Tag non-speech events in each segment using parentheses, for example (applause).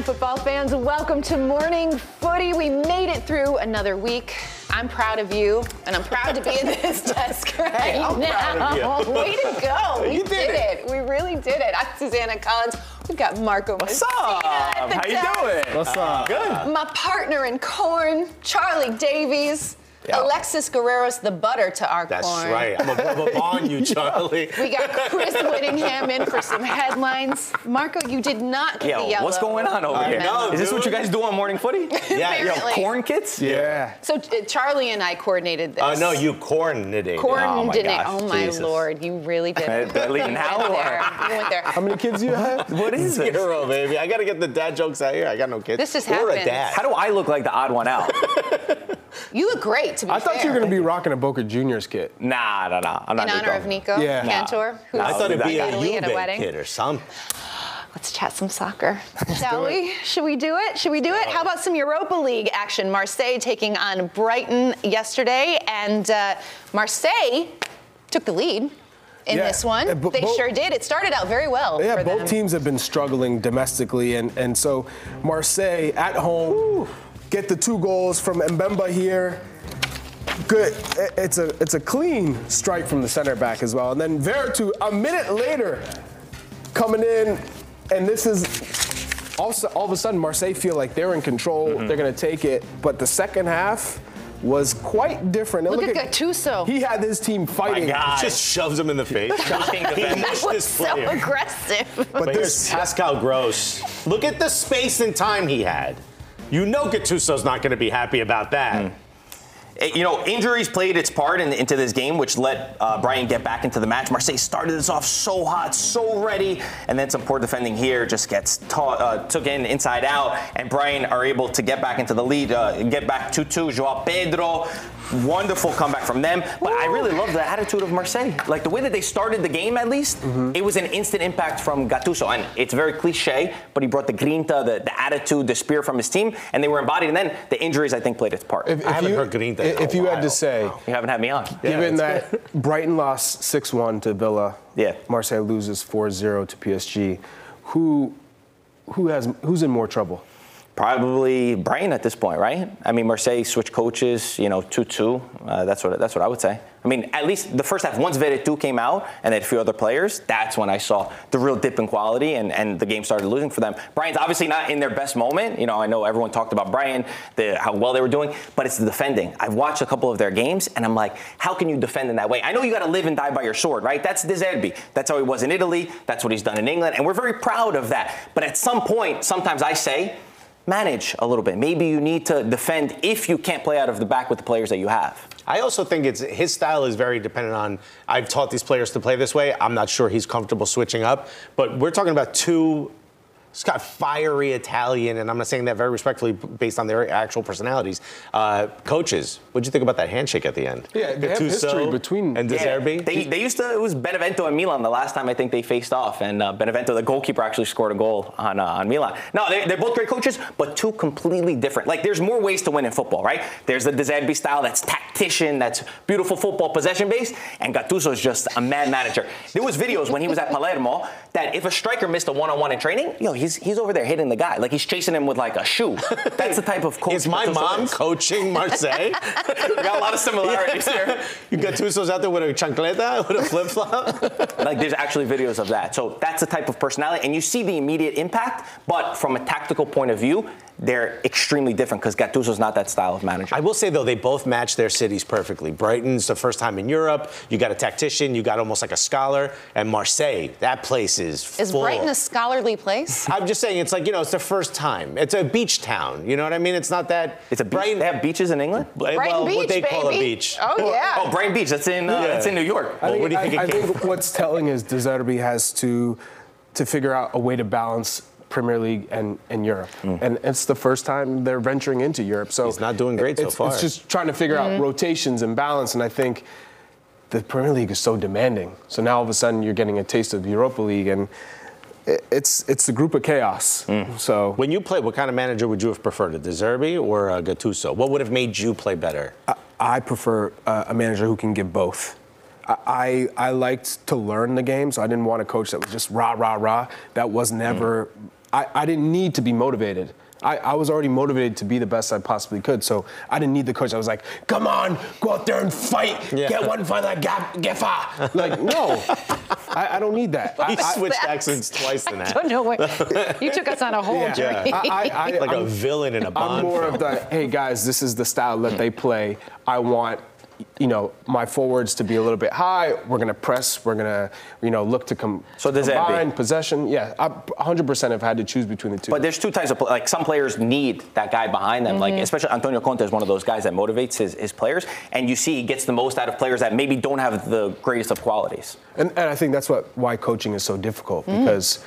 Rise football fans. Welcome to Morning Footy. We made it through another week. I'm proud of you, and I'm proud to be at this (laughs) desk right I'm now. proud of you. Way to go. (laughs) We You did it. We really did it. I'm Susannah Collins. We've got Marco What's Messina up? at the How desk. you doing? What's up? Good. My partner in corn, Charlie Davies. Yeah. Alexis Guerreros the butter to our That's corn. That's right. I'm above on you, (laughs) Charlie. We got Chris Whittingham in for some headlines. Marco, you did not get the Yo, yellow. what's going on over I here? know, Is this what you guys do on Morning Footy? (laughs) Yeah, Yo, corn kits? Yeah. So uh, Charlie and I coordinated this. Oh, Uh, no, you coordinated. Corn Oh my didn't. gosh, oh my Jesus. lord, you really (laughs) did. Do I leave now or- You went there. How many kids do you have? What is this? Zero, baby. I gotta get the dad jokes out here. I got no kids. This has or a dad. How do I look like the odd one out? You look great. To be I thought you were going to be rocking a Boca Juniors kit. nah, nah, nah. I'm not in not honor of Nico Yeah. Cantor, who's I thought it'd be a Italy at a Juve wedding. kid or something. Let's chat some soccer, (laughs) shall we? Should we do it? Should we do it? How about some Europa League action? Marseille taking on Brighton yesterday, and uh, Marseille took the lead in Yeah, this one. uh, but they both- sure did. It started out very well. Yeah, for both them. teams have been struggling domestically, and, and so Marseille at home get the two goals from Mbemba here. Good. It's a it's a clean strike from the center back as well, and then Veretout a minute later coming in, and this is. Also, all of a sudden, Marseille feel like they're in control. Mm-hmm. They're going to take it. But the second half was quite different. And Look at Gattuso. He had his team fighting. God. Just shoves him in the face. (laughs) Shocking he defense. mushed was this so aggressive. But But here's this, Pascal Gross. Look at the space and time he had. You know Gattuso's not going to be happy about that. Eh, You know, injuries played its part in, into this game, which let uh, Brighton get back into the match. Marseille started this off so hot, so ready, and then some poor defending here just gets ta- uh, took in inside out, and Brighton are able to get back into the lead, uh, get back 2-2. Joao Pedro, wonderful comeback from them. But I really love the attitude of Marseille. Like the way that they started the game, at least, it was an instant impact from Gattuso, and it's very cliche, but he brought the grinta, the, the attitude, the spirit from his team, and they were embodied. And then the injuries, I think, played its part. if, I haven't you, heard Grinta in If a you had to say, You haven't had me on. Given that Brighton lost 6-1 to Villa, Yeah. Marseille loses 4-0 to PSG, who who has who's in more trouble? Probably Brighton at this point, right? I mean, Marseille switched coaches, you know, 2-2. Uh, that's what that's what I would say. I mean, at least the first half, once Veretout came out and then a few other players, that's when I saw the real dip in quality and, and the game started losing for them. Brighton's obviously not in their best moment. You know, I know everyone talked about Brian, the, how well they were doing, but it's the defending. I've watched a couple of their games and I'm like, how can you defend in that way? I know you got to live and die by your sword, right? That's De Zerbi. That's how he was in Italy. That's what he's done in England. And we're very proud of that. But at some point, sometimes I say, manage a little bit. Maybe you need to defend if you can't play out of the back with the players that you have. I also think it's his style is very dependent on. I've taught these players to play this way. I'm not sure he's comfortable switching up, but we're talking about two. It's got fiery Italian, and I'm not saying that very respectfully based on their actual personalities. Uh, coaches, what'd you think about that handshake at the end? Yeah, they have history between- and De Zerbi. They, they used to, it was Benevento and Milan the last time I think they faced off. And uh, Benevento, the goalkeeper, actually scored a goal on, uh, on Milan. No, they, they're both great coaches, but two completely different. Like, there's more ways to win in football, right? There's the De Zerbi style that's tactician, that's beautiful football, possession based. And Gattuso is just a mad manager. There was videos when he was at Palermo that if a striker missed a one on one in training, yo, he's he's over there hitting the guy like he's chasing him with like a shoe. That's the type of coach. Is my mom is. coaching Marseille? (laughs) We got a lot of similarities here. (laughs) you got Gattuso's out there with a chancleta, with a flip flop. (laughs) Like there's actually videos of that. So that's the type of personality, and you see the immediate impact. But from a tactical point of view, they're extremely different because Gattuso's not that style of manager. I will say though, they both match their cities perfectly. Brighton's the first time in Europe. You got a tactician. You got almost like a scholar. And Marseille, that place is Is full. Brighton a scholarly place? (laughs) I'm just saying, it's like you know, it's the first time. It's a beach town. You know what I mean? It's not that. it's a beach. Brighton. They have beaches in England. well, Brighton what Beach, they call a baby. beach. Oh yeah. Oh, Brighton Beach. That's in uh, Yeah. that's in New York. I think, what do you think I, it I came think from? what's telling is De Zerbi has to to figure out a way to balance Premier League and, and Europe, and it's the first time they're venturing into Europe. So Hmm. He's not doing great so it's, far. It's just trying to figure Mm-hmm. out rotations and balance, and I think the Premier League is so demanding. So now all of a sudden you're getting a taste of the Europa League, and it's it's a group of chaos. Hmm. So When you play, what kind of manager would you have preferred, a De Zerbi or a Gattuso? What would have made you play better? I, I prefer uh, a manager who can give both. I, I I liked to learn the game, so I didn't want a coach that was just rah rah rah. That was never. I, I didn't need to be motivated. I, I was already motivated to be the best I possibly could, so I didn't need the coach. I was like, "Come on, go out there and fight. Yeah. Get one for the gap, gefa." Like, no, I, I don't need that. I, (laughs) You I- switched (laughs) that? accents twice than I that. don't know what you took us on a whole Yeah. journey. I, I, I, Like a I'm- villain in a Bond I'm more film. of the hey guys, this is the style that they play. I want you know my forwards to be a little bit high. We're gonna press. We're gonna you know look to come So does that be- combine possession. Yeah, I 100% have had to choose between the two. But there's two types of pl- like some players need that guy behind them. Like mm-hmm. especially Antonio Conte is one of those guys that motivates his, his players, and you see he gets the most out of players that maybe don't have the greatest of qualities. And, and I think that's what why coaching is so difficult mm. because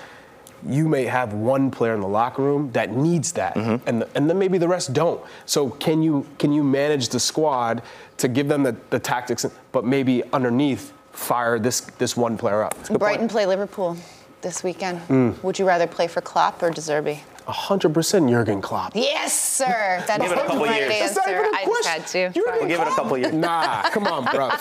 you may have one player in the locker room that needs that, and and then maybe the rest don't. So can you can you manage the squad to give them the, the tactics, but maybe underneath fire this this one player up? It's a good Brighton point. play Liverpool this weekend. Mm. Would you rather play for Klopp or De Zerbi? 100% Jurgen Klopp. Yes, sir. That is Give it a the couple right years. That's not answer. even a I just question. had to. You're Sorry. We'll give it a couple years. Nah, come on, bro. (laughs)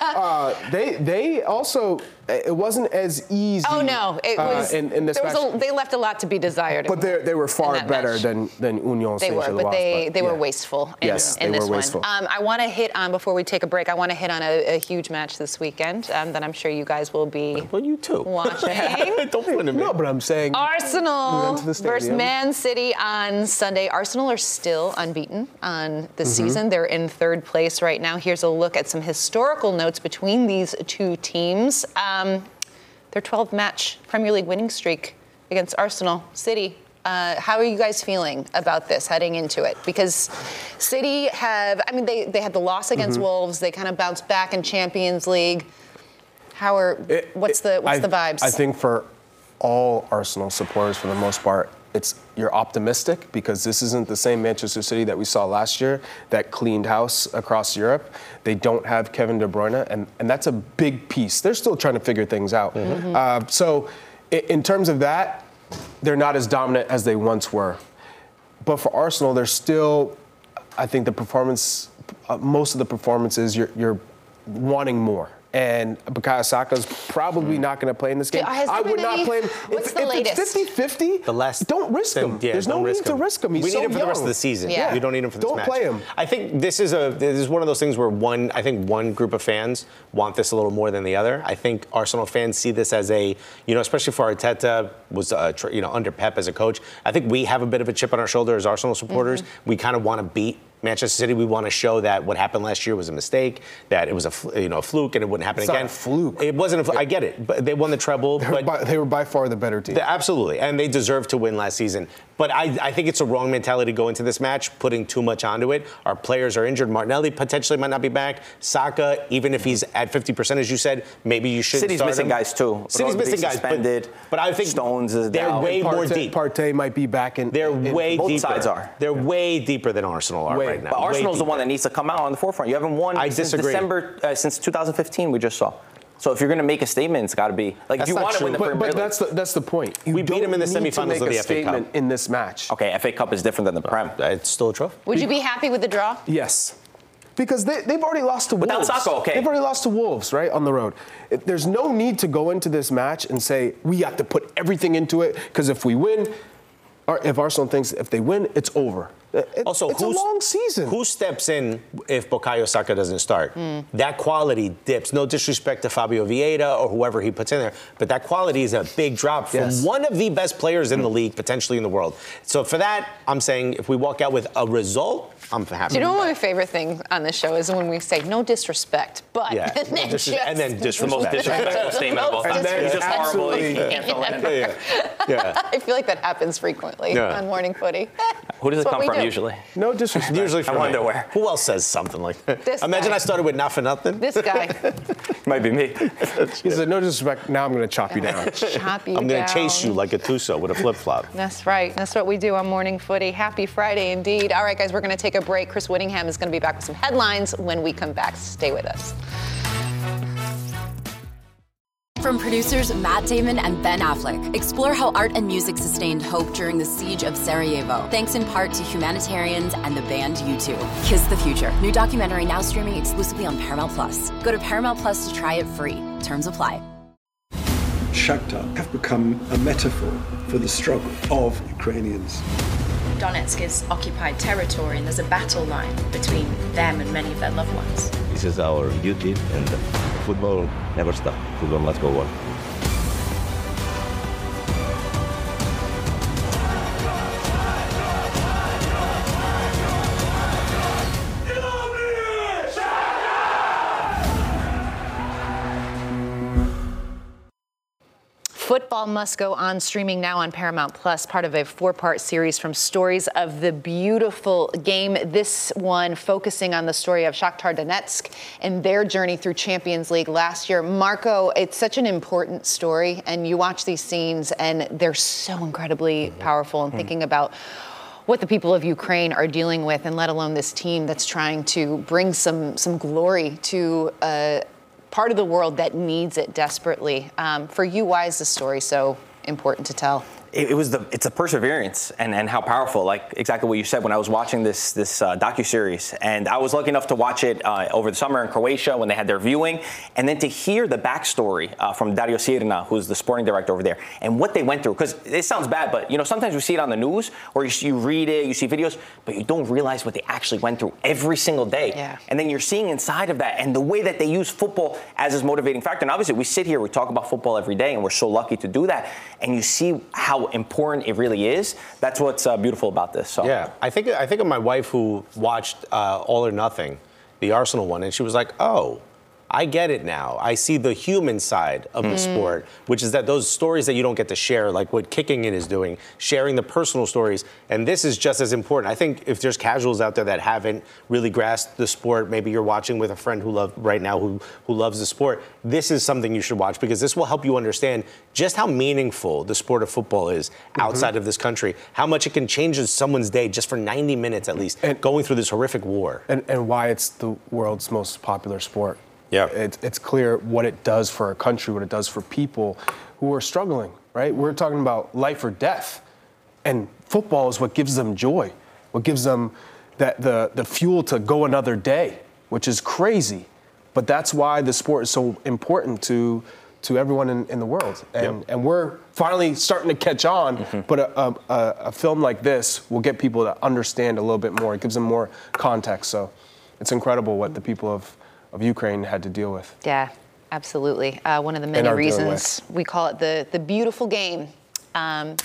Uh, they they also it wasn't as easy. Oh no, it uh, was. in, in this there match. was a, they left a lot to be desired. but they they were far better match. than than Union They were, Saint-Gilloise. but they, they were wasteful in, Yes, in they this were wasteful. one. Um, I want to hit on, before we take a break, I want to hit on a, a huge match this weekend um, that I'm sure you guys will be Well, you too. watching. (laughs) Don't point at me. No, but I'm saying Arsenal went to the versus. Man City on Sunday. Arsenal are still unbeaten on the Mm-hmm. season. They're in third place right now. Here's a look at some historical notes between these two teams. Um, their 12 match Premier League winning streak against Arsenal City. Uh, how are you guys feeling about this heading into it? Because City have, I mean, they, they had the loss against Mm-hmm. Wolves. They kind of bounced back in Champions League. How are, It- what's the, what's I- the vibes? I think for all Arsenal supporters, for the most part, it's you're optimistic because this isn't the same Manchester City that we saw last year that cleaned house across Europe. They don't have Kevin De Bruyne, and, and that's a big piece. They're still trying to figure things out. Uh, so, i- in terms of that, they're not as dominant as they once were. But for Arsenal, they're still, I think the performance, uh, most of the performances, you're, you're wanting more. And Bukayo Saka's probably not going to play in this game. has I would not any- play him. what's if, the if latest? it's 50-50, The last, don't risk then, him. Yeah, There's no don't need risk to risk him. He's we so need him for the rest of the season. Yeah. You don't need him for this Don't match. play him. I think this is a this is one of those things where one I think one group of fans want this a little more than the other. I think Arsenal fans see this as a you know especially for Arteta was uh, you know under Pep as a coach. I think we have a bit of a chip on our shoulder as Arsenal supporters. We kind of want to beat. Manchester City, we want to show that what happened last year was a mistake, that it was a you know a fluke, and it wouldn't happen It's again. a fluke. It wasn't a fluke. I get it, but they won the treble. They were, But by, they were by far the better team. they- Absolutely, and they deserved to win last season. But I, I think it's a wrong mentality to go into this match, putting too much onto it. Our players are injured. Martinelli potentially might not be back. Saka, even if he's at 50%, as you said, maybe you should. City's start missing him. guys too. City's Rodri's missing guys. But, but I think Stones is they're down. way more Partey- deep. Partey might be back in. They're in- way both deeper. sides are. They're way deeper than Arsenal are Way. right now. But Arsenal's the one that needs to come out on the forefront. You haven't won I since disagree. December, uh, since 2015. We just saw. So if you're going to make a statement, it's got to be like That's if you not want to win the true. But, Premier but League. that's the, that's the point. You We beat don't them in the need to semifinals make of the a FA Cup. statement in this match. okay, FA Cup is different than the Prem. Uh, it's still a trophy. Would you be happy with the draw? Yes. because they, they've already lost to Without Wolves. Saka, okay. They've already lost to Wolves, right, on the road. It- there's no need to go into this match and say, we have to put everything into it, because if we win, or if Arsenal thinks if they win, it's over. It- Also, it's a long season. Who steps in if Bukayo Saka doesn't start? Hmm. That quality dips. No disrespect to Fabio Vieira or whoever he puts in there, but that quality is a big drop from Yes. one of the best players in the league, potentially in the world. So for that, I'm saying if we walk out with a result, I'm happy. Do you know with what my favorite thing on this show is when we say no disrespect, but Yeah, (laughs) and, then (laughs) dis- and then just- The most disrespect. disrespectful statement of all time. And then He's just (laughs) horrible. He absolutely- can't fill it in. that. yeah, yeah. I feel like that happens frequently Yeah. on Morning Footy. Who does it come from do. usually? no disrespect. Usually from I me. wonder where. Who else says something like that? This Imagine guy. I started with not for nothing. This guy, (laughs) Might be me. He said, no disrespect, now I'm going to chop you down. (laughs) chop you I'm going to chase you like Gattuso with a flip flop. That's right. That's what we do on Morning Footy. Happy Friday indeed. All right, guys, we're going to take a break. Chris Whittingham is going to be back with some headlines when we come back. Stay with us. From producers Matt Damon and Ben Affleck, explore how art and music sustained hope during the siege of Sarajevo, thanks in part to humanitarians and the band U2. Kiss the Future, new documentary now streaming exclusively on Paramount Plus. Go to Paramount Plus to try it free. Terms apply. Shakhtar have become a metaphor for the struggle of Ukrainians. Donetsk is occupied territory and there's a battle line between them and many of their loved ones. This is our duty, and football never stop. Football must go on. Football Must Go On, streaming now on Paramount Plus, part of a four part series from Stories of the Beautiful Game. This one focusing on the story of Shakhtar Donetsk and their journey through Champions League last year. Marco, it's such an important story, and you watch these scenes, and they're so incredibly powerful. And hmm. thinking about what the people of Ukraine are dealing with, and let alone this team that's trying to bring some some glory to a part of the world that needs it desperately. Um, for you, why is this story so important to tell? It, it was the it's the perseverance and, and how powerful like exactly what you said when I was watching this this uh, docu series and I was lucky enough to watch it uh, over the summer in Croatia when they had their viewing and then to hear the backstory uh, from Darijo Srna who's the sporting director over there and what they went through because it sounds bad but you know sometimes we see it on the news or you, you read it you see videos but you don't realize what they actually went through every single day Yeah. and then you're seeing inside of that and the way that they use football as this motivating factor. And obviously, we sit here, we talk about football every day, and we're so lucky to do that. And you see how important it really is. That's what's uh, beautiful about this. So. Yeah, I think I think of my wife who watched uh, All or Nothing, the Arsenal one, and she was like, "Oh, I get it now. I see the human side of the mm. sport, which is that those stories that you don't get to share, like what kicking it is doing, sharing the personal stories, and this is just as important. I think if there's casuals out there that haven't really grasped the sport, maybe you're watching with a friend who love right now who who loves the sport. This is something you should watch because this will help you understand just how meaningful the sport of football is mm-hmm. outside of this country, how much it can change someone's day just for 90 minutes at least, And- going through this horrific war. and, and why it's the world's most popular sport. Yeah. It's, it's clear what it does for a country, what it does for people who are struggling, right? We're talking about life or death. And football is what gives them joy, what gives them that, the, the fuel to go another day, which is crazy. But that's why the sport is so important to, to everyone in, in the world. And, and we're finally starting to catch on, mm-hmm. but a, a, a, a film like this will get people to understand a little bit more. It gives them more context. So it's incredible what the people of, of Ukraine had to deal with. Yeah, absolutely. Uh, one of the many reasons we call it the the beautiful game. Um,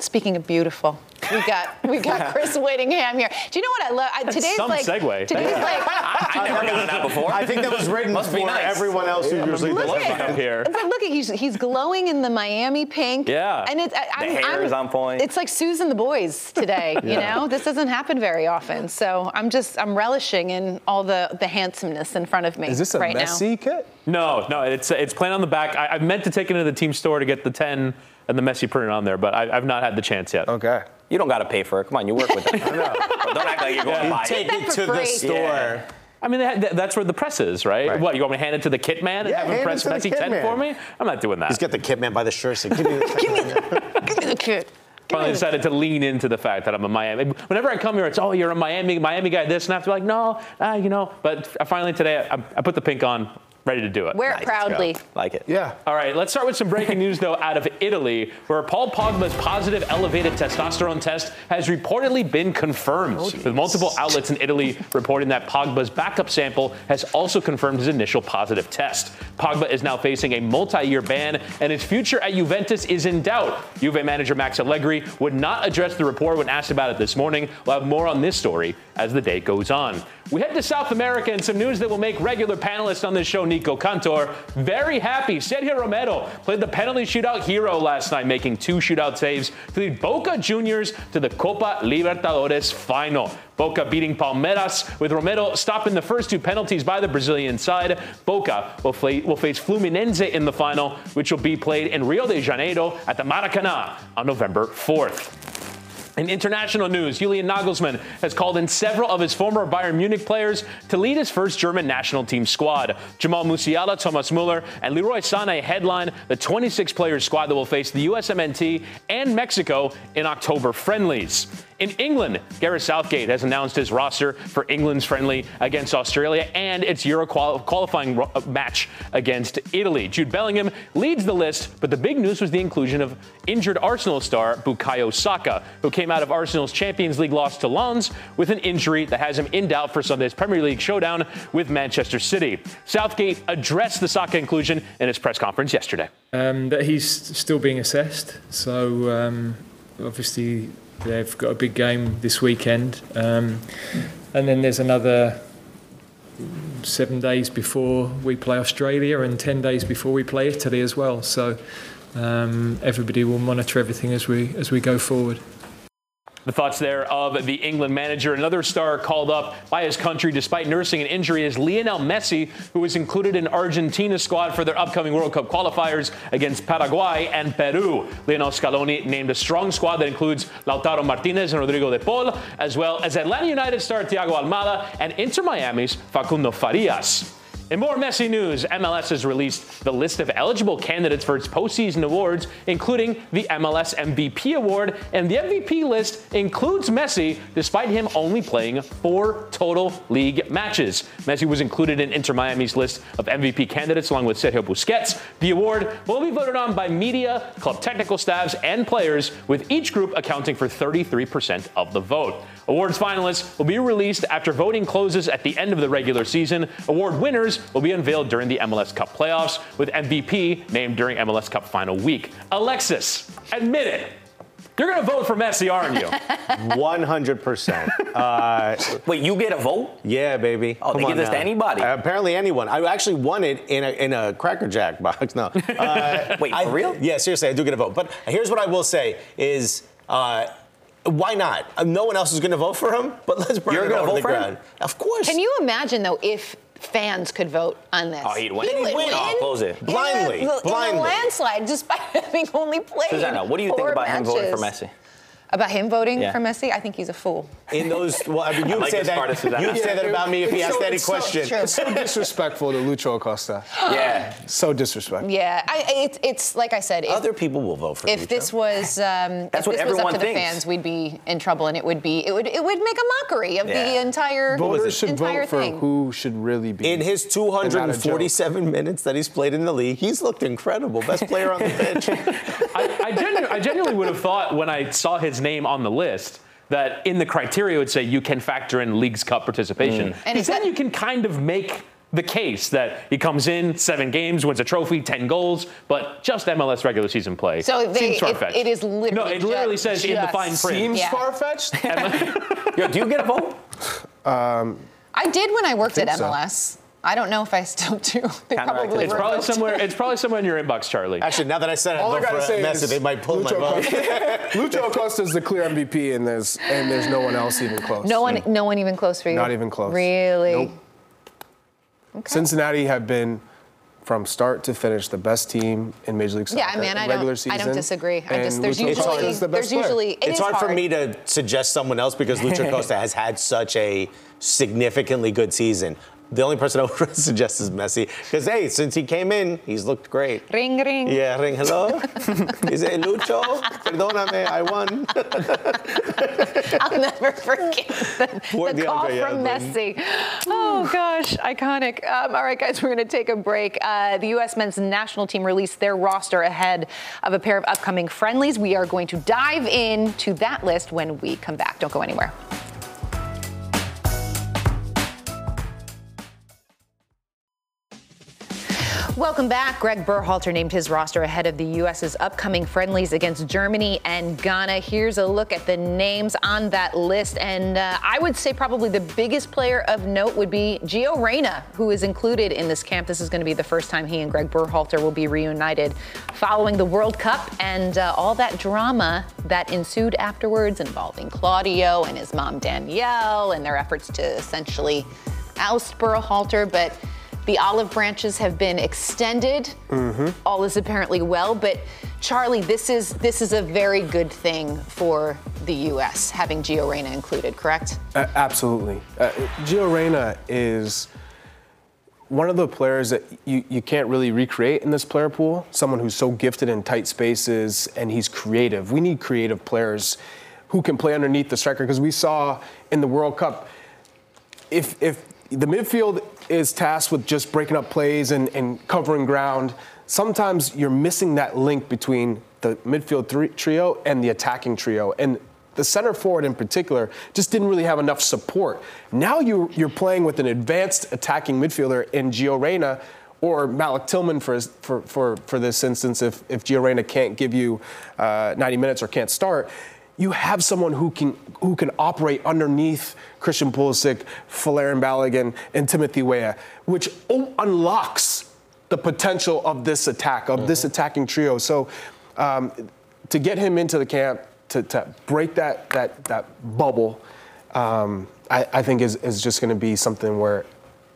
speaking of beautiful, we got (laughs) we got Chris Whittingham here. Do you know what I love? I, today's some like segue. today's Thank like. I've never done that before. I think that was written Must for be nice. everyone else who usually Look does at that. up here. But look at he's he's glowing in the Miami pink. Yeah. and it's I, I'm, hair I'm- is on point. It's like Susan the boys today. (laughs) You know, this doesn't happen very often. So I'm just I'm relishing in all the the handsomeness in front of me Is this a right now. Messi kit? No, no, it's it's plain on the back. I, I meant to take it into the team store to get the 10 and the Messi printed on there, but I, I've not had the chance yet. Okay. You don't got to pay for it. Come on, you work with them. (laughs) don't act like you're going to buy Take it. it for to the store. Yeah. I mean, had, that's where the press is, right? What, you want me to hand it to the kit man and Yeah, have him press to Messi 10 man. for me? I'm not doing that. He's got the kit man by the shirt. So give me the (laughs) Give me the kid. finally decided to lean into the fact that I'm a Miami. Whenever I come here, it's oh you're a Miami Miami guy this, and I have to be like no, ah, you know. But finally today, I, I put the pink on, ready to do it. Wear it proudly. Like it. Yeah. All right, let's start with some breaking news, though, out of Italy, where Paul Pogba's positive elevated testosterone test has reportedly been confirmed, with multiple outlets in Italy reporting that Pogba's backup sample has also confirmed his initial positive test. Pogba is now facing a multi-year ban, and his future at Juventus is in doubt. Juve manager Max Allegri would not address the report when asked about it this morning. We'll have more on this story as the day goes on. We head to South America and some news that will make regular panelists on this show, Nico Cantor, very happy. Sergio Romero played the penalty shootout hero last night, making two shootout saves to lead Boca Juniors to the Copa Libertadores final. Boca beating Palmeiras, with Romero stopping the first two penalties by the Brazilian side. Boca will, will face Fluminense in the final, which will be played in Rio de Janeiro at the Maracanã on November 4th. In international news, Julian Nagelsmann has called in several of his former Bayern Munich players to lead his first German national team squad. Jamal Musiala, Thomas Muller, and Leroy Sané headline the 26-player squad that will face the USMNT and Mexico in October friendlies. In England, Gareth Southgate has announced his roster for England's friendly against Australia and its Euro qualifying match against Italy. Jude Bellingham leads the list, but the big news was the inclusion of injured Arsenal star Bukayo Saka, who came out of Arsenal's Champions League loss to Lens with an injury that has him in doubt for Sunday's Premier League showdown with Manchester City. Southgate addressed the Saka inclusion in his press conference yesterday. um, that he's still being assessed. So um, obviously they've got a big game this weekend, um, and then there's another seven days before we play Australia and ten days before we play Italy as well. So um, everybody will monitor everything as we as we go forward. The thoughts there of the England manager. Another star called up by his country despite nursing an injury is Lionel Messi, who was included in Argentina's squad for their upcoming World Cup qualifiers against Paraguay and Peru. Lionel Scaloni named a strong squad that includes Lautaro Martinez and Rodrigo de Paul, as well as Atlanta United star Thiago Almada and Inter Miami's Facundo Farias. In more Messi news, MLS has released the list of eligible candidates for its postseason awards, including the MLS MVP award, and the MVP list includes Messi, despite him only playing four total league matches. Messi was included in Inter Miami's list of MVP candidates, along with Sergio Busquets. The award will be voted on by media, club technical staffs, and players, with each group accounting for 33% of the vote. Awards finalists will be released after voting closes at the end of the regular season. Award winners will be unveiled during the MLS Cup playoffs, with MVP named during MLS Cup final week. Alexis, admit it. You're going to vote for Messi, aren't you? (laughs) 100%. Uh, Wait, you get a vote? yeah, baby. Oh, they give on this to anybody. Uh, apparently, anyone. I actually won it in a, in a Cracker Jack box. No. Uh, (laughs) Wait, for I- real? Yeah, seriously, I do get a vote. But here's what I will say is. Uh, why not? Uh, No one else is going to vote for him, but let's burn You're it gonna all to the for him? ground. Of course. Can you imagine though if fans could vote on this? Oh, he'd win. He would win. Oh, close it. in a- Blindly, in a blindly. landslide, just (laughs) by having only played. Susannah, what do you think about him voting for. Messi? About him voting Yeah. for Messi? I think he's a fool. in those, well, I mean, you'd (laughs) like say this that. You'd say that about me if he It's asked so- any it's so question. true. It's so (laughs) disrespectful to Lucho Acosta. (gasps) Yeah. So disrespectful. Yeah, I, it's it's like I said. If, Other people will vote for if Lucho. this was um, That's if what this was up everyone to the thinks. fans, we'd be in trouble, and it would be it would it would make a mockery of the entire Voters should entire vote for thing. who should really be. In his and not a joke. 247 minutes that he's played in the league, he's looked incredible. Best player on the (laughs) pitch. I, I, genu- I genuinely would have thought when I saw his name on the list that in the criteria would say you can factor in League's Cup participation. Mm. And And then you can kind of make the case that he comes in seven games, wins a trophy, ten goals, but just MLS regular season play. So they- seems far-fetched. it is literally no. It literally just- says in the fine print. Seems Yeah. far-fetched. (laughs) (laughs) Yo, do you get a vote? I did when I worked at think so. MLS. I don't know if I still do. (laughs) They probably it. It's probably somewhere. It's probably somewhere in your inbox, Charlie. Actually, now that I said I'd All I gotta for say Messi, is they might pull my Lucho vote. Acosta. (laughs) Lucho Acosta is the clear MVP, and there's and there's no one else even close. No one, mm. no one even close for you. Not even close. Really? Nope. Cincinnati have been, from start to finish, the best team in Major League Soccer. Yeah, man, I regular don't, season. I don't disagree. I just and there's Lucho Acosta usually is the best there's player. usually it it's is hard, for me to suggest someone else because Lucho (laughs) Costa has had such a significantly good season. The only person (laughs) I would suggest is Messi. Because, hey, since he came in, he's looked great. Ring, ring. Yeah, ring. Hello? (laughs) Is it Lucho? Perdóname, I won. I'll never forget the, (laughs) Poor the call from Yedlin. Messi. Oh gosh, iconic. Um, all right, guys, we're going to take a break. Uh, the U.S. men's national team released their roster ahead of a pair of upcoming friendlies. We are going to dive into that list when we come back. Don't go anywhere. Welcome back. Gregg Berhalter named his roster ahead of the U.S.'s upcoming friendlies against Germany and Ghana. Here's a look at the names on that list. And uh, I would say probably the biggest player of note would be Gio Reyna, who is included in this camp. This is going to be the first time he and Gregg Berhalter will be reunited following the World Cup and uh, all that drama that ensued afterwards involving Claudio and his mom Danielle and their efforts to essentially oust Berhalter. But the olive branches have been extended. Mm-hmm. All is apparently well, but Charlie, this is this is a very good thing for the U.S. having Gio Reyna included, correct? Uh, absolutely. Uh, Gio Reyna is one of the players that you, you can't really recreate in this player pool. Someone who's so gifted in tight spaces and he's creative. We need creative players who can play underneath the striker because we saw in the World Cup if if the midfield is tasked with just breaking up plays and, and covering ground, sometimes you're missing that link between the midfield three, trio and the attacking trio. And the center forward in particular just didn't really have enough support. Now you, you're playing with an advanced attacking midfielder in Gio Reyna or Malik Tillman for, for, for, for this instance, if, if Gio Reyna can't give you uh, 90 minutes or can't start you have someone who can who can operate underneath Christian Pulisic, Folarin Balogun, and Timothy Weah, which unlocks the potential of this attack, of this attacking trio. So um, to get him into the camp, to, to break that that that bubble, um, I, I think is, is just going to be something where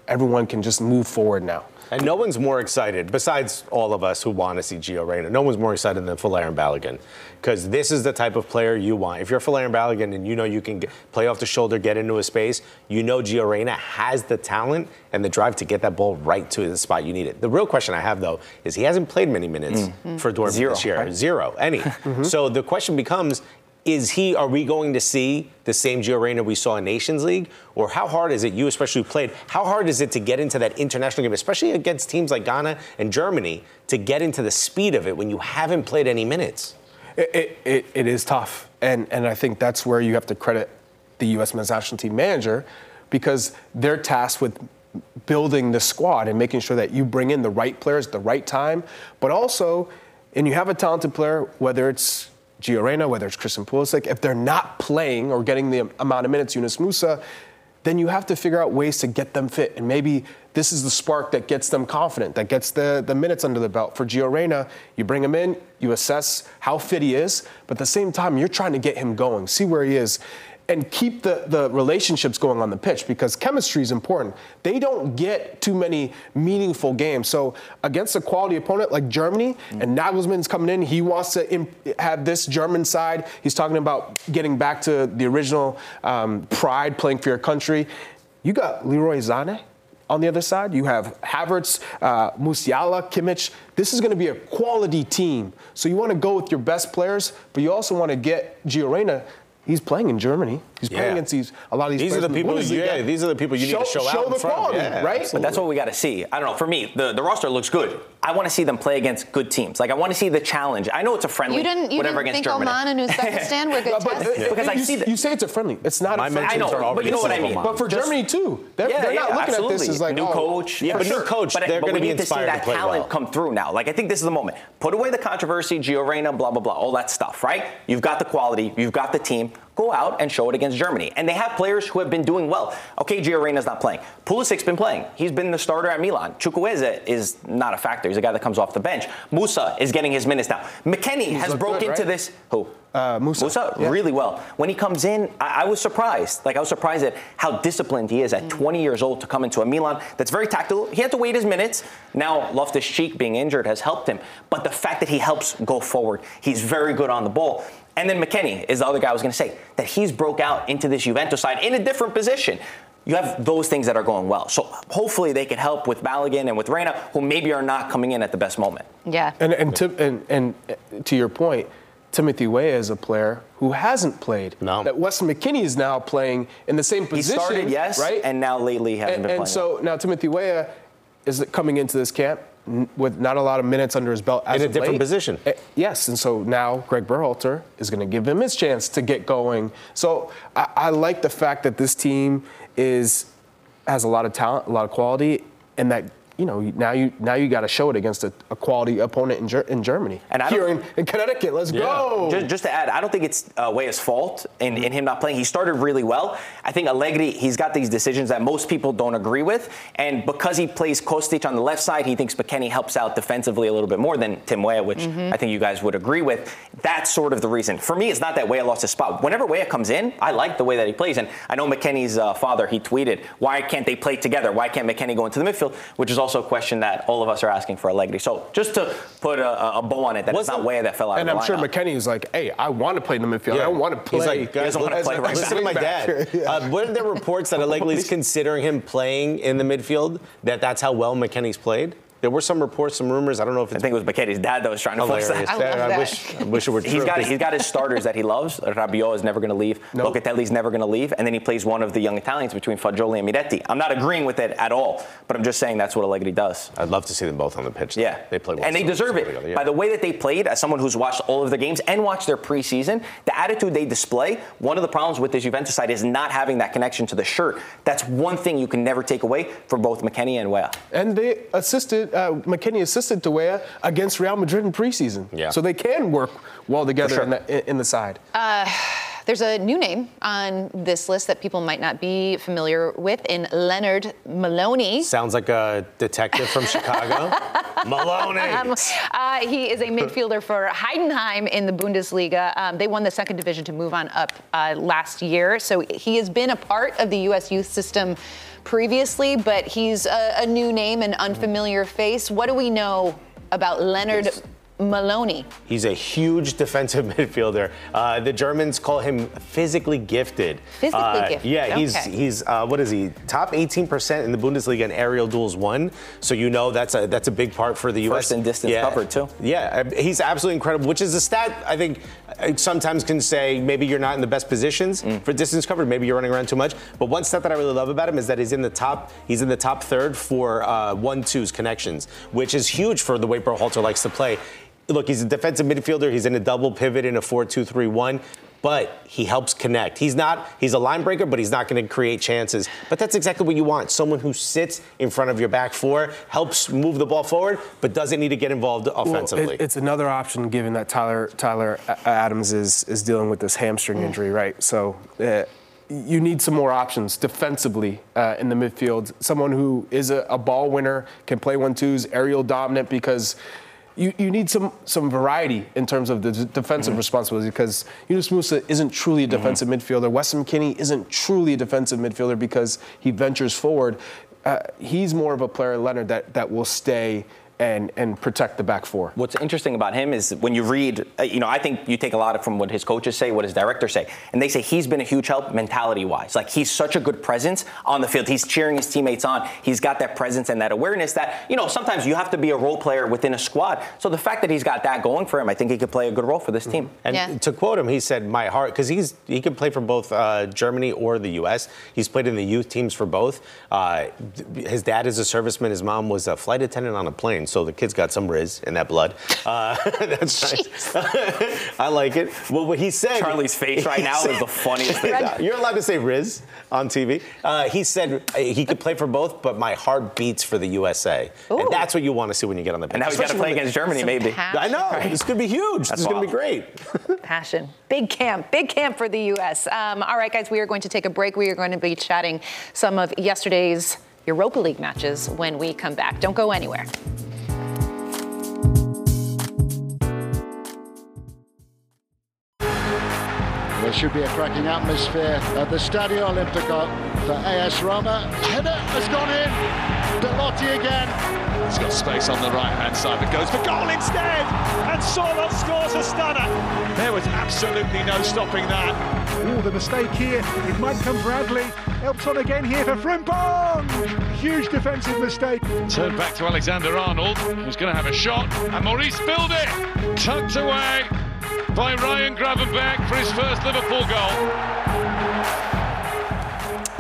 everyone can just move forward now. And no one's more excited, besides all of us who want to see Gio Reyna, no one's more excited than Folarin Balogun. Because this is the type of player you want. If you're Folarin Balogun and you know you can get, play off the shoulder, get into a space, you know Gio Reyna has the talent and the drive to get that ball right to the spot you need it. The real question I have, though, is he hasn't played many minutes Mm. for Dortmund Zero, this year. right? Zero, any. (laughs) So the question becomes, is he, are we going to see the same Gio Reyna we saw in Nations League? Or how hard is it, you especially who played, how hard is it to get into that international game, especially against teams like Ghana and Germany, to get into the speed of it when you haven't played any minutes? It, it, it, is tough. And, and I think that's where you have to credit the U.S. men's national team manager because they're tasked with building the squad and making sure that you bring in the right players at the right time. But also, and you have a talented player, whether it's Gio Reyna, whether it's Christian Pulisic, if they're not playing or getting the amount of minutes Yunus Musah, then you have to figure out ways to get them fit. And maybe this is the spark that gets them confident, that gets the, the minutes under the belt. For Gio Reyna, you bring him in, you assess how fit he is, but at the same time, you're trying to get him going, see where he is, and keep the, the relationships going on the pitch because chemistry is important. They don't get too many meaningful games. So against a quality opponent like Germany, and Nagelsmann's coming in, he wants to imp- have this German side. He's talking about getting back to the original um, pride, playing for your country. You got Leroy Sané on the other side. You have Havertz, uh, Musiala, Kimmich. This is going to be a quality team. So you want to go with your best players, but you also want to get Gio Reyna. He's playing in Germany. He's playing Yeah. against these a lot of these. These are the people you- Bundesliga. yeah, these are the people you need to show out in the front. quality, Yeah, right? But that's what we got to see. I don't know. For me, the, the roster looks good. I want to see them play against good teams. Like I want to see the challenge. I know it's a friendly, You didn't, you whatever didn't against think Germany. Oman and Uzbekistan were (laughs) good But, but, tests? uh, Because I you, see that- you say it's a friendly. It's not My a friendly. I know, mentions are but you know what I mean. But for Just- Germany too, they're, yeah, they're yeah, not looking absolutely. at this as like new oh, coach. Yeah, but new coach, But, they're gonna we be need to see inspired to that play talent well. come through now. Like I think this is the moment. Put away the controversy, Gio Reyna, blah blah blah, all that stuff. Right? You've got the quality. You've got the team. Go out and show it against Germany. And they have players who have been doing well. Okay, Gio Reyna's not playing. Pulisic's been playing. He's been the starter at Milan. Chukwueze is not a factor. He's a guy that comes off the bench. Musah is getting his minutes now. McKennie has looked broke good, into right? this. Who? Uh, Musah. Musah, Yeah. really well. When he comes in, I, I was surprised. Like I was surprised at how disciplined he is at 20 years old to come into a Milan that's very tactical. He had to wait his minutes. Now Loftus Cheek being injured has helped him, but the fact that he helps go forward, he's very good on the ball. And then McKennie is the other guy I was going to say that he's broke out into this Juventus side in a different position. You have those things that are going well. So hopefully they can help with Balogun and with Reyna, who maybe are not coming in at the best moment. Yeah. And and to, and, and to your point, Timothy Weah is a player who hasn't played. No. That Weston McKennie is now playing in the same position. He position. started, yes, right? and now lately he hasn't and, been and playing. so now Timothy Weah is coming into this camp n- with not a lot of minutes under his belt as In a different late. position. Eh, Yes, and so now Gregg Berhalter is going to give him his chance to get going. So I, I like the fact that this team is has a lot of talent, a lot of quality, and that you know now you now you got to show it against a, a quality opponent in, Ger- in Germany. And I here in, in Connecticut, let's go. Just, just to add, I don't think it's uh, Weah's fault in, in him not playing. He started really well. I think Allegri, he's got these decisions that most people don't agree with. And because he plays Kostic on the left side, he thinks McKennie helps out defensively a little bit more than Tim Weah, which Mhm. I think you guys would agree with. That's sort of the reason. For me, it's not that Weah lost his spot. Whenever Weah comes in, I like the way that he plays. And I know McKennie's uh, father, he tweeted, why can't they play together? Why can't McKenny go into the midfield? Which is also a question that all of us are asking for Allegri. So just to put a, a bow on it, that it's not Weah that fell out and of I'm sure lineup. McKennie is like, hey, I want to play in the midfield. I don't want to play. He's like, guys, as- listen, as- as listen to my dad. Yeah. Uh, weren't there reports that (laughs) Allegri's considering him playing in the midfield? That that's how well McKennie's played. There were some reports, some rumors. I don't know if it's. I think it was McKennie's dad that was trying to force hilarious. that. I love Yeah, that. wish, I wish it were true. He's got he's got his starters that he loves. Rabiot is never going to leave. Locatelli's never going to leave, and then he plays one of the young Italians between Fagioli and Miretti. I'm not agreeing with it at all, but I'm just saying that's what Allegri does. I'd love to see them both on the pitch. though. Yeah, they play well and they so- deserve so it. together, yeah. By the way that they played, as someone who's watched all of the games and watched their preseason, the attitude they display. One of the problems with this Juventus side is not having that connection to the shirt. That's one thing you can never take away from both McKenny and Weah. And they assisted, uh, McKennie assisted to Weah against Real Madrid in preseason. Yeah. So they can work well together sure. in, the, in the side. Uh, there's a new name on this list that people might not be familiar with in Lennard Maloney. Sounds like a detective from Chicago. (laughs) Maloney. Um, uh, he is a midfielder for Heidenheim in the Bundesliga. Um, they won the second division to move on up uh, last year. So he has been a part of the U.S. youth system previously, but he's a, a new name, an unfamiliar face. What do we know about Lennard Maloney? He's a huge defensive (laughs) midfielder. Uh, the Germans call him physically gifted. Physically Uh, gifted, Yeah, he's okay. he's uh, what is he? Top 18% in the Bundesliga in aerial duels won. So you know that's a that's a big part for the U.S. First in distance yeah. covered, too. Yeah, uh, he's absolutely incredible. Which is a stat I think sometimes can say maybe you're not in the best positions Mm. for distance covered. Maybe you're running around too much. But one stat that I really love about him is that he's in the top he's in the top third for uh, one twos connections, which is huge for the way Berhalter likes to play. Look, he's a defensive midfielder. He's in a double pivot in a 4-2-3-1. But he helps connect. He's not, he's a line breaker, but he's not going to create chances. But that's exactly what you want. Someone who sits in front of your back four, helps move the ball forward, but doesn't need to get involved Well, offensively. it- it's another option given that Tyler Tyler Adams is is dealing with this hamstring injury, right? So uh, you need some more options defensively uh, in the midfield. Someone who is a, a ball winner, can play one twos, aerial dominant because. You, you need some some variety in terms of the d- defensive responsibility because Yunus Musah isn't truly a defensive midfielder. Weston McKennie isn't truly a defensive midfielder because he ventures forward. Uh, he's more of a player, Lennard, that, that will stay and and protect the back four. What's interesting about him is when you read, uh, you know, I think you take a lot of from what his coaches say, what his directors say, and they say he's been a huge help mentality wise. Like he's such a good presence on the field. He's cheering his teammates on. He's got that presence and that awareness that, you know, sometimes you have to be a role player within a squad. So the fact that he's got that going for him, I think he could play a good role for this team. And to quote him, he said, "My heart," because he's he can play for both uh, Germany or the U.S. He's played in the youth teams for both. Uh, his dad is a serviceman. His mom was a flight attendant on a plane, so the kid's got some riz in that blood. Uh, (laughs) that's nice. (laughs) I like it. Well, what he said. Charlie's face right now is the (laughs) funniest thing. You're allowed to say riz on TV. Uh, he said uh, he could play for both, but my heart beats for the USA, and that's what you want to see when you get on the pitch. And now he's got to Especially play against Germany, maybe. passion. I know. This could be huge. That's this is going to be great. Passion. Big camp. Big camp for the U.S. Um, all right, guys, we are going to take a break. We are going to be chatting some of yesterday's Europa League matches when we come back. Don't go anywhere. Should be a cracking atmosphere at the Stadio Olimpico for AS Roma. Header has gone in. Belotti again. He's got space on the right hand side, but goes for goal instead. And Sorloth scores a stunner. There was absolutely no stopping that. Oh, the mistake here. It might come Bradley. Helps on again here for Frimpong. Huge defensive mistake. Turned back to Alexander Arnold, who's going to have a shot. And Maurice filled it. Tucked away by Ryan Gravenberch for his first Liverpool goal.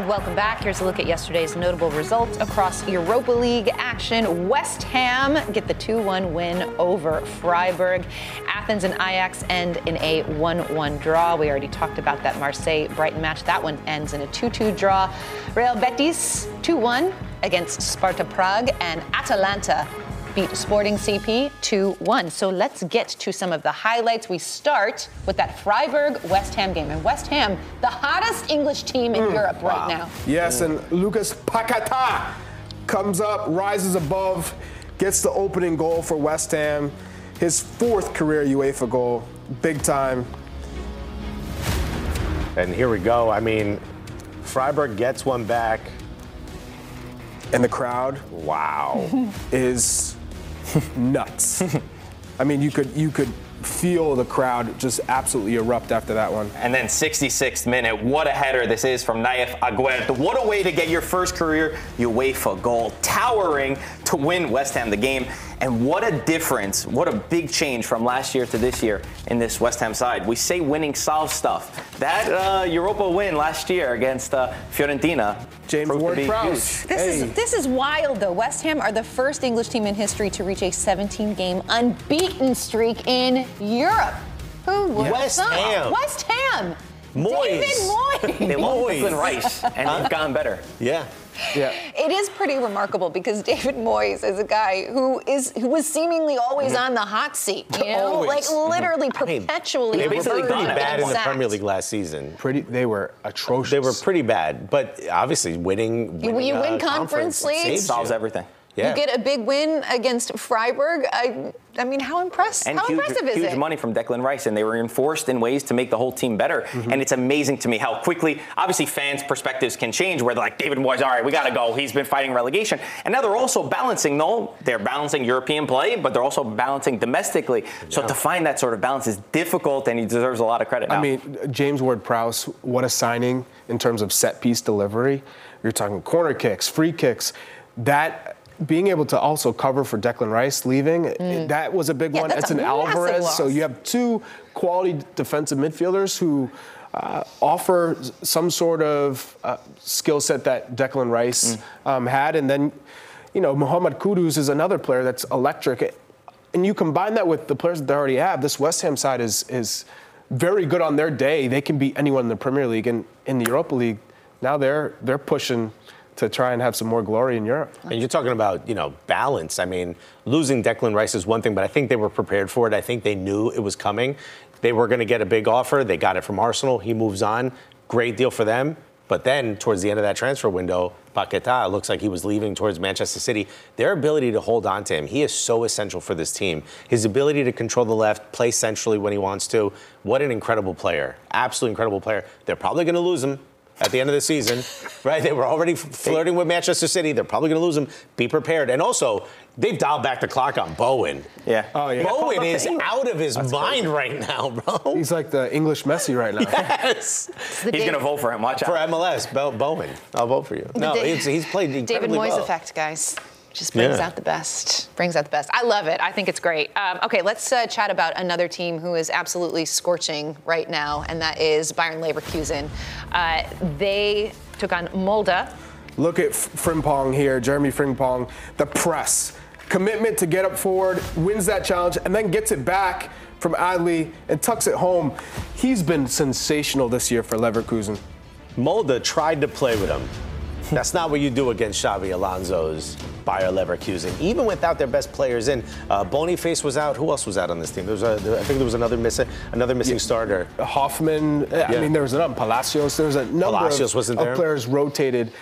Welcome back. Here's a look at yesterday's notable results across Europa League action. West Ham get the 2 1 win over Freiburg. Athens and Ajax end in a 1 1 draw. We already talked about that Marseille Brighton match. That one ends in a 2 2 draw. Real Betis 2 1 against Sparta Prague, and Atalanta beat Sporting CP 2 1. So let's get to some of the highlights. We start with that Freiburg West Ham game. And West Ham, the hottest English team in mm, Europe right now. Yes, and Lucas Paqueta comes up, rises above, gets the opening goal for West Ham. His fourth career UEFA goal, big time. And here we go. I mean, Freiburg gets one back. And the crowd, wow, (laughs) is (laughs) nuts. I mean, you could you could feel the crowd just absolutely erupt after that one. And then 66th minute, what a header this is from Naif Aguerd. What a way to get your first career UEFA goal, towering to win West Ham the game. And what a difference, what a big change from last year to this year in this West Ham side. We say winning solves stuff. That uh, Europa win last year against uh, Fiorentina. James Ward-Prowse. This is this is wild though. West Ham are the first English team in history to reach a 17 game unbeaten streak in Europe. Who would West have? Ham. West Ham. Moyes. David Moyes. They lost Moyes. Declan Rice, and they've gotten better. Yeah. Yeah. It is pretty remarkable because David Moyes is a guy who is who was seemingly always on the hot seat. You know, Always. like literally perpetually. They on were the pretty verge bad in the. Premier League last season. Pretty, they were atrocious. They were pretty bad, but obviously winning. You- winning you win uh, conference leagues. saves Solves you. everything. Yeah. You get a big win against Freiburg. I, I mean, how impressed? And how huge, impressive is huge it? Huge money from Declan Rice, and they were enforced in ways to make the whole team better. Mm-hmm. And it's amazing to me how quickly, obviously, fans' perspectives can change. Where they're like, David Moyes, all right, we got to go. He's been fighting relegation, and now they're also balancing. No, they're balancing European play, but they're also balancing domestically. So to find that sort of balance is difficult, and he deserves a lot of credit. Now. I mean, James Ward-Prowse, what a signing in terms of set piece delivery. You're talking corner kicks, free kicks. That being able to also cover for Declan Rice leaving, that was a big Mm. Yeah, one. that's an Alvarez. So you have two quality defensive midfielders who uh, offer some sort of uh, skill set that Declan Rice Mm. um, had, and then you know Muhammad Kudus is another player that's electric. And you combine that with the players that they already have. This West Ham side is is very good on their day. They can beat anyone in the Premier League and in the Europa League. Now they're they're pushing to try and have some more glory in Europe. And you're talking about, you know, balance. I mean, losing Declan Rice is one thing, but I think they were prepared for it. I think they knew it was coming. They were going to get a big offer. They got it from Arsenal. He moves on. Great deal for them. But then, towards the end of that transfer window, Paqueta looks like he was leaving towards Manchester City. Their ability to hold on to him, he is so essential for this team. His ability to control the left, play centrally when he wants to. What an incredible player. Absolutely incredible player. They're probably going to lose him at the end of the season, right? They were already flirting with Manchester City. They're probably going to lose him. Be prepared. And also, they've dialed back the clock on Bowen. yeah. Oh yeah. Bowen is (laughs) out of his mind right now, bro. He's like the English Messi right now. Yes. He's going to vote for him. Watch out. For. MLS, Bo- Bowen. I'll vote for you. No, Da- it's, he's played David Moyes well. effect, guys. Just brings Yeah. out the best. Brings out the best. I love it. I think it's great. Um, okay, let's uh, chat about another team who is absolutely scorching right now, and that is Bayern Leverkusen. Uh, they took on Molde. Look at Frimpong here, Jeremy Frimpong, the press. Commitment to get up forward, wins that challenge, and then gets it back from Adli and tucks it home. He's been sensational this year for Leverkusen. Molde tried to play with him. That's not what you do against Xabi Alonso's Bayer Leverkusen. Even without their best players in, uh, Boniface was out. Who else was out on this team? There was a, there- I think there was another missing, another missing starter. Hofmann, uh, I mean, there was a Palacios, there was a number Palacios of, wasn't of there. players rotated.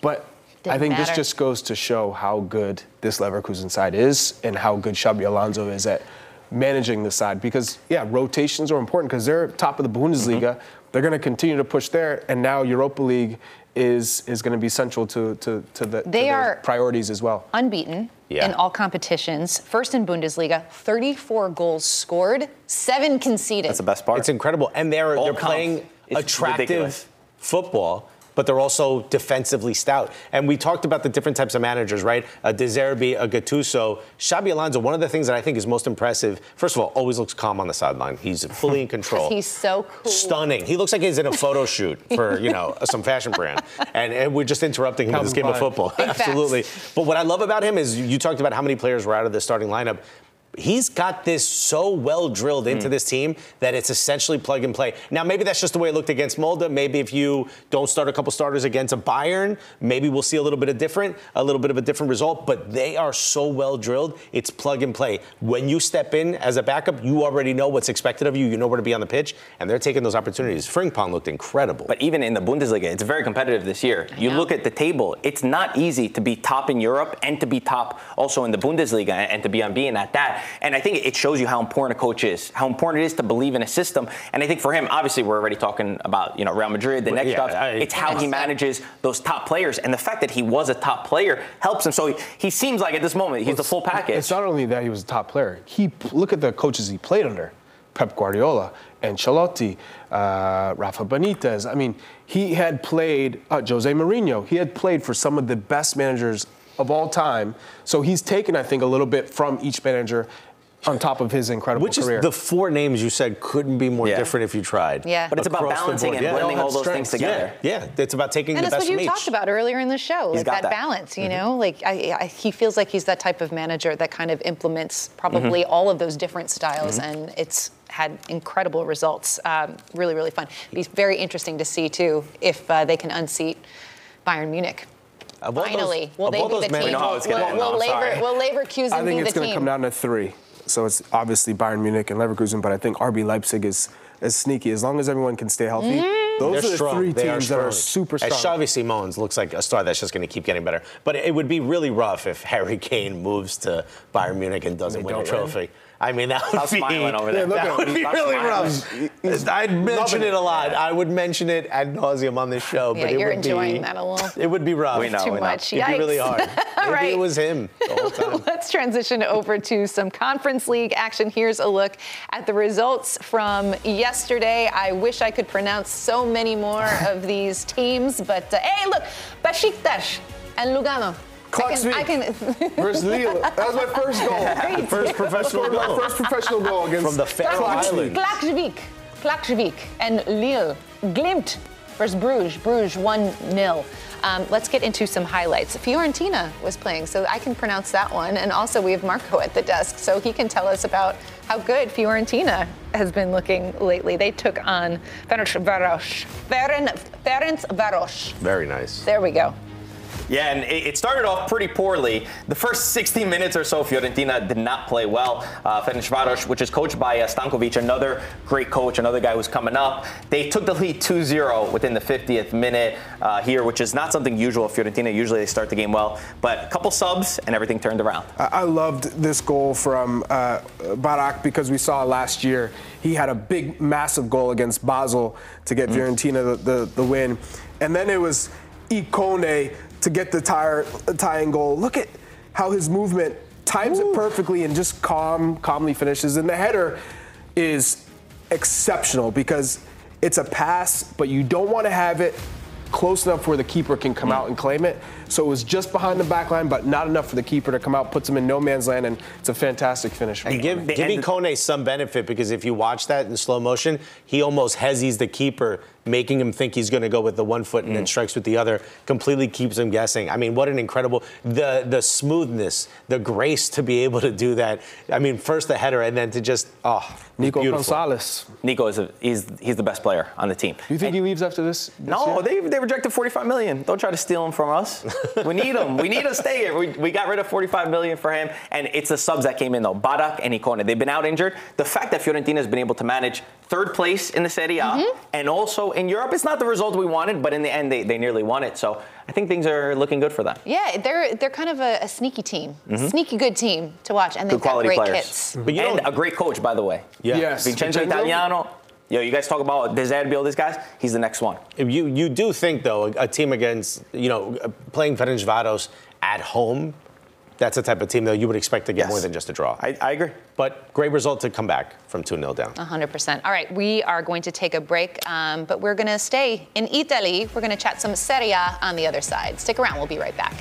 But I Didn't think this just goes to show how good this Leverkusen side is and how good Xabi Alonso is at managing the side. Because, yeah, rotations are important because they're top of the Bundesliga. Mm-hmm. They're going to continue to push there. And now Europa League is is going to be central to to, to the They their are- priorities as well. Unbeaten Yeah. in all competitions. First in Bundesliga, 34 goals scored, seven conceded. That's the best part. It's incredible, and they're All they're comp playing is attractive ridiculous. football. But they're also defensively stout. And we talked about the different types of managers, right? A De Zerbi, a Gattuso. Xabi Alonso, one of the things that I think is most impressive, first of all, always looks calm on the sideline. He's fully in (laughs) control. He's so cool. Stunning. He looks like he's in a photo shoot for, (laughs) you know, some fashion brand. And, and we're just interrupting him with this game of football. (laughs) Absolutely. But what I love about him is you talked about how many players were out of the starting lineup. He's got this so well drilled into hmm. this team that it's essentially plug and play. Now, maybe that's just the way it looked against Molde. Maybe if you don't start a couple starters against a Bayern, maybe we'll see a little bit of different, a little bit of a different result. But they are so well drilled, it's plug and play. When you step in as a backup, you already know what's expected of you. You know where to be on the pitch, and they're taking those opportunities. Frimpong looked incredible. But even in the Bundesliga, it's very competitive this year. You look at the table, it's not easy to be top in Europe and to be top also in the Bundesliga and to be unbeaten at that. And I think it shows you how important a coach is, how important it is to believe in a system. And I think for him, obviously, we're already talking about you know Real Madrid, the Well, next yeah. I- it's how he manages those top players, and the fact that he was a top player helps him. So he, he seems like at this moment he's the full package. It's not only that he was a top player. He look at the coaches he played under: Pep Guardiola, Ancelotti, uh, Rafa Benitez. I mean, he had played uh, Jose Mourinho. He had played for some of the best managers of all time. So he's taken, I think, a little bit from each manager on top of his incredible Which career. is the four names you said couldn't be more Yeah. different if you tried. Yeah. But it's about balancing and yeah. blending They all have those things strengths. together. Yeah, yeah. it's about taking and the that's what you from each. talked about earlier in the show, like got that, that. balance. You know, like I, I, he feels like he's that type of manager that kind of implements probably Mm-hmm. all of those different styles, Mhm. and it's had incredible results. Um, really, really fun. It'd be very interesting to see too if uh, they can unseat Bayern Munich. Of all those- Finally, will of they all be those the team? We know how it's will, gonna end, will, I'm sorry. Lever, will Leverkusen I think it's going to come down to three. So it's obviously Bayern Munich and Leverkusen, but I think RB Leipzig is is sneaky. As long as everyone can stay healthy, Mm-hmm. those They're are the strong. three They teams that are super And strong. Xavi Simons looks like a star that's just going to keep getting better. But it would be really rough if Harry Kane moves to Bayern Munich and doesn't They win a don't win? Trophy. I mean, that would Stop be, smiling over there. that Yeah, look would be him. (laughs) really Stop rough. I'd mention it a lot. I would mention it ad nauseum on this show. Yeah, but it you're would enjoying be, that a little. It would be rough. We know, Too we know. much. It'd be really hard. (laughs) Maybe Right. it was him the whole (laughs) time. Let's transition over to some Conference League action. Here's a look at the results from yesterday. I wish I could pronounce so many more of these teams, but uh, hey, look, Besiktas and Lugano. Klaksvik I can, I can (laughs) versus Lille. That was my first goal. First professional my first professional goal against From the Faroe Klaksvik. Islands. Klaksvik, Klaksvik and Lille. Glimt versus Bruges. Bruges 1 0. Um, let's get into some highlights. Fiorentina was playing, so I can pronounce that one. And also, we have Marco at the desk, so he can tell us about how good Fiorentina has been looking lately. They took on Ferenc Varos. Ferenc Ferenc Varos. Very nice. There we go. Yeah, and it it started off pretty poorly. The first 60 minutes or so, Fiorentina did not play well. Uh, Ferencvaros, which is coached by uh, Stankovic, another great coach, another guy who's coming up. They took the lead 2-0 within the 50th minute uh, here, which is not something usual. Fiorentina usually they start the game well, but a couple subs and everything turned around. I I loved this goal from uh, Barak because we saw last year he had a big, massive goal against Basel to get Fiorentina the, the, the win. And then it was Ikone to get the tire, tying goal. Look at how his movement times it perfectly and just calm, calmly finishes. And the header is exceptional because it's a pass, but you don't want to have it close enough where the keeper can come hmm. out and claim it. So it was just behind the back line, but not enough for the keeper to come out, puts him in no man's land, and it's a fantastic finish. And give, They give ended- Ikone some benefit because if you watch that in slow motion, he almost hezzies the keeper, making him think he's going to go with the one foot and then mm. strikes with the other. Completely keeps him guessing. I mean, what an incredible the the smoothness, the grace to be able to do that. I mean, first the header and then to just oh, Nico beautiful. Gonzalez. Nico is a, he's he's the best player on the team. Do you think he leaves after this? this No, year? they, they rejected 45 million. Don't try to steal him from us. (laughs) we need him. We need to stay here. We, we got rid of 45 million for him, and it's the subs that came in though. Barak and Ikone. They've been out injured. The fact that Fiorentina has been able to manage third place in the Serie A mm-hmm. and also in Europe, it's not the result we wanted, but in the end, they, they nearly won it. So I think things are looking good for them. Yeah, they're they're kind of a, a sneaky team, mm-hmm. sneaky good team to watch, and they've Good quality got great players. kits. But you and a great coach, by the way. Yeah. Yes. Vincenzo Vincenzo? Italiano. Yo, you guys talk about De Zerbi, all these guys. He's the next one. You you do think though a, a team against you know uh, playing Ferencvaros at home, that's the type of team though you would expect to get Yes. more than just a draw. I, I agree. But great result to come back from 2 0 down. 100%. All right, we are going to take a break, um, but we're going to stay in Italy. We're going to chat some Serie A on the other side. Stick around, we'll be right back.